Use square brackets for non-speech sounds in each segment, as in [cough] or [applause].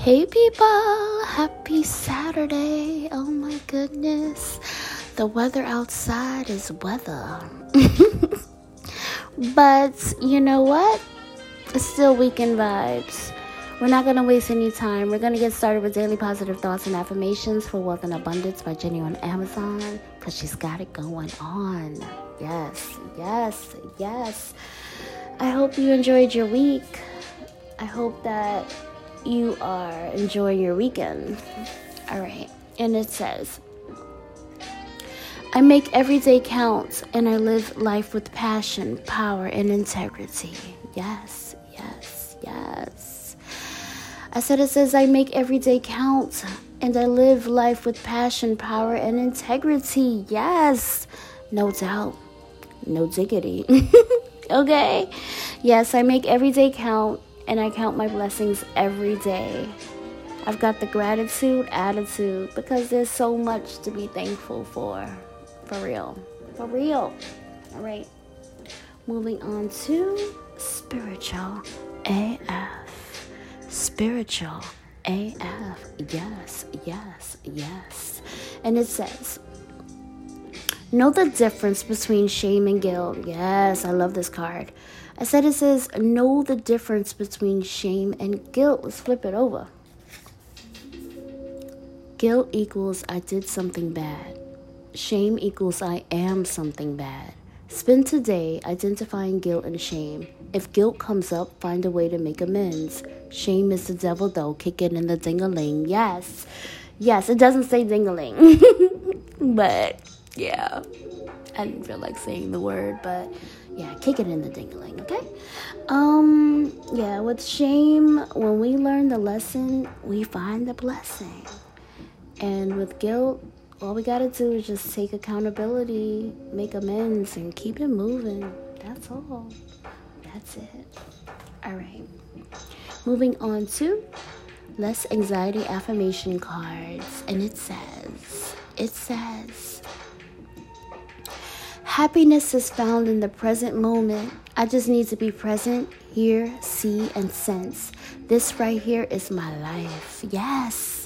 Hey people, happy Saturday. Oh my goodness. The weather outside is weather. [laughs] but you know what? It's still weekend vibes. We're not going to waste any time. We're going to get started with daily positive thoughts and affirmations for wealth and abundance by Jenny on Amazon because she's got it going on. Yes, yes, yes. I hope you enjoyed your week. I hope that you are enjoying your weekend. All right. And it says, I make every day count and I live life with passion, power, and integrity. Yes, yes, yes. I said it says, I make every day count and I live life with passion, power, and integrity. Yes, no doubt, no diggity. [laughs] okay? Yes, I make every day count and I count my blessings every day. I've got the gratitude attitude because there's so much to be thankful for. For real. For real. All right. Moving on to spiritual AF. Spiritual AF. Yes, yes, yes. And it says, Know the difference between shame and guilt. Yes, I love this card. I said it says, know the difference between shame and guilt. Let's flip it over. Guilt equals I did something bad. Shame equals I am something bad. Spend today identifying guilt and shame. If guilt comes up, find a way to make amends. Shame is the devil, though. Kick it in the dingaling. Yes. Yes, it doesn't say dingaling. [laughs] but, yeah. I didn't feel like saying the word, but yeah, kick it in the dingling, okay? Um, yeah, with shame, when we learn the lesson, we find the blessing. And with guilt, all we gotta do is just take accountability, make amends, and keep it moving. That's all. That's it. All right. Moving on to less anxiety affirmation cards. And it says, it says, Happiness is found in the present moment. I just need to be present, hear, see, and sense. This right here is my life. Yes.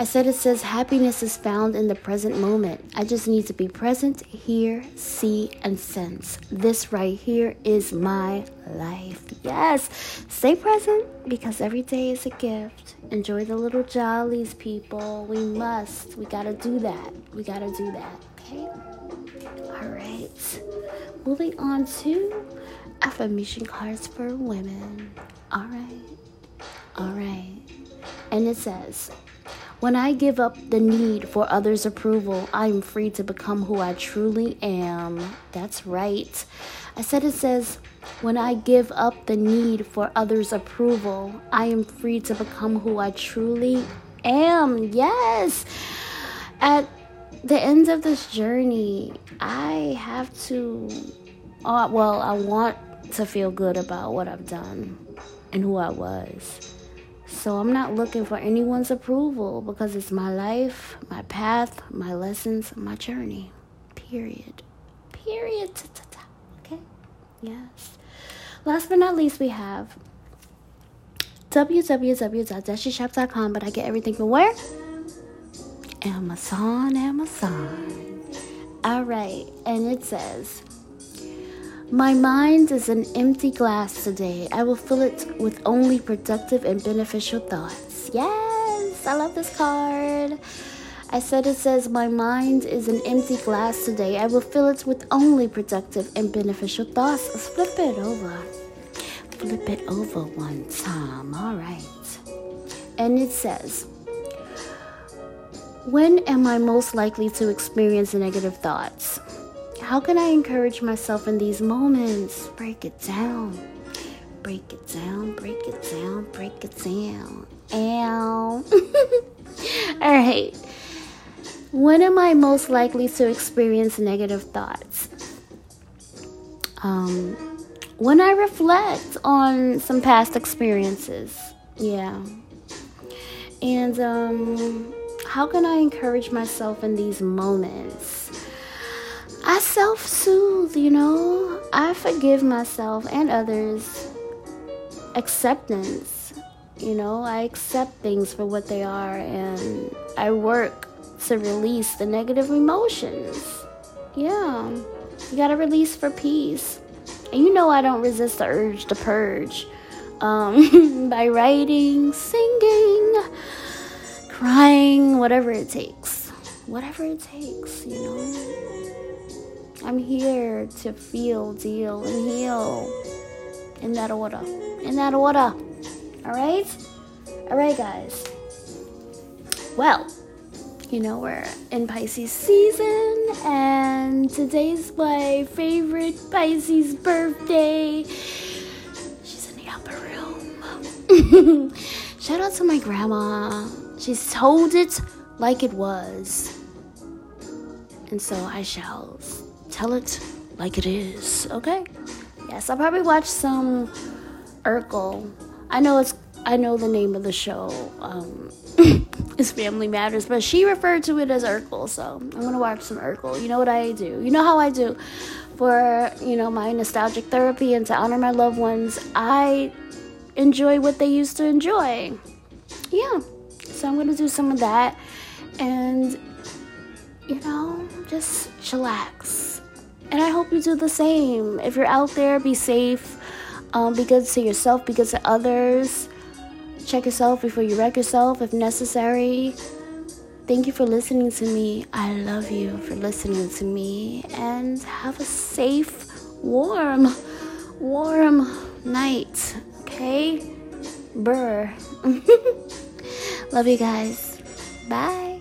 I said it says happiness is found in the present moment. I just need to be present, hear, see, and sense. This right here is my life. Yes. Stay present because every day is a gift. Enjoy the little jollies, people. We must. We gotta do that. We gotta do that. Okay? All right. Moving on to affirmation cards for women. All right. All right. And it says, when I give up the need for others' approval, I am free to become who I truly am. That's right. I said it says, when I give up the need for others' approval, I am free to become who I truly am. Yes. At the end of this journey, I have to, uh, well, I want to feel good about what I've done and who I was. So I'm not looking for anyone's approval because it's my life, my path, my lessons, my journey. Period. Period. Okay? Yes. Last but not least, we have www.dashishop.com, but I get everything from where? Amazon, Amazon. All right, and it says, My mind is an empty glass today. I will fill it with only productive and beneficial thoughts. Yes, I love this card. I said it says, My mind is an empty glass today. I will fill it with only productive and beneficial thoughts. Let's flip it over. Flip it over one time. All right. And it says, when am I most likely to experience negative thoughts? How can I encourage myself in these moments? Break it down. Break it down, break it down, break it down. Ow. [laughs] All right. When am I most likely to experience negative thoughts? Um, when I reflect on some past experiences. Yeah. And um how can I encourage myself in these moments? I self soothe, you know. I forgive myself and others. Acceptance. You know, I accept things for what they are and I work to release the negative emotions. Yeah, you gotta release for peace. And you know, I don't resist the urge to purge um, [laughs] by writing, singing, crying, whatever it takes. Whatever it takes, you know. I'm here to feel, deal, and heal in that order. In that order. All right? All right, guys. Well, you know, we're in Pisces season, and today's my favorite Pisces birthday. She's in the upper room. [laughs] Shout out to my grandma. She's told it like it was. And so I shall tell it like it is, okay? Yes, I'll probably watch some Urkel. I know it's I know the name of the show. Um, [laughs] is Family Matters, but she referred to it as Urkel, so I'm gonna watch some Urkel. You know what I do? You know how I do for you know my nostalgic therapy and to honor my loved ones. I enjoy what they used to enjoy. Yeah, so I'm gonna do some of that, and you know, just chillax. And I hope you do the same. If you're out there, be safe. Um, be good to yourself, be good to others. Check yourself before you wreck yourself if necessary. Thank you for listening to me. I love you for listening to me. And have a safe, warm, warm night. Okay? Burr. [laughs] love you guys. Bye.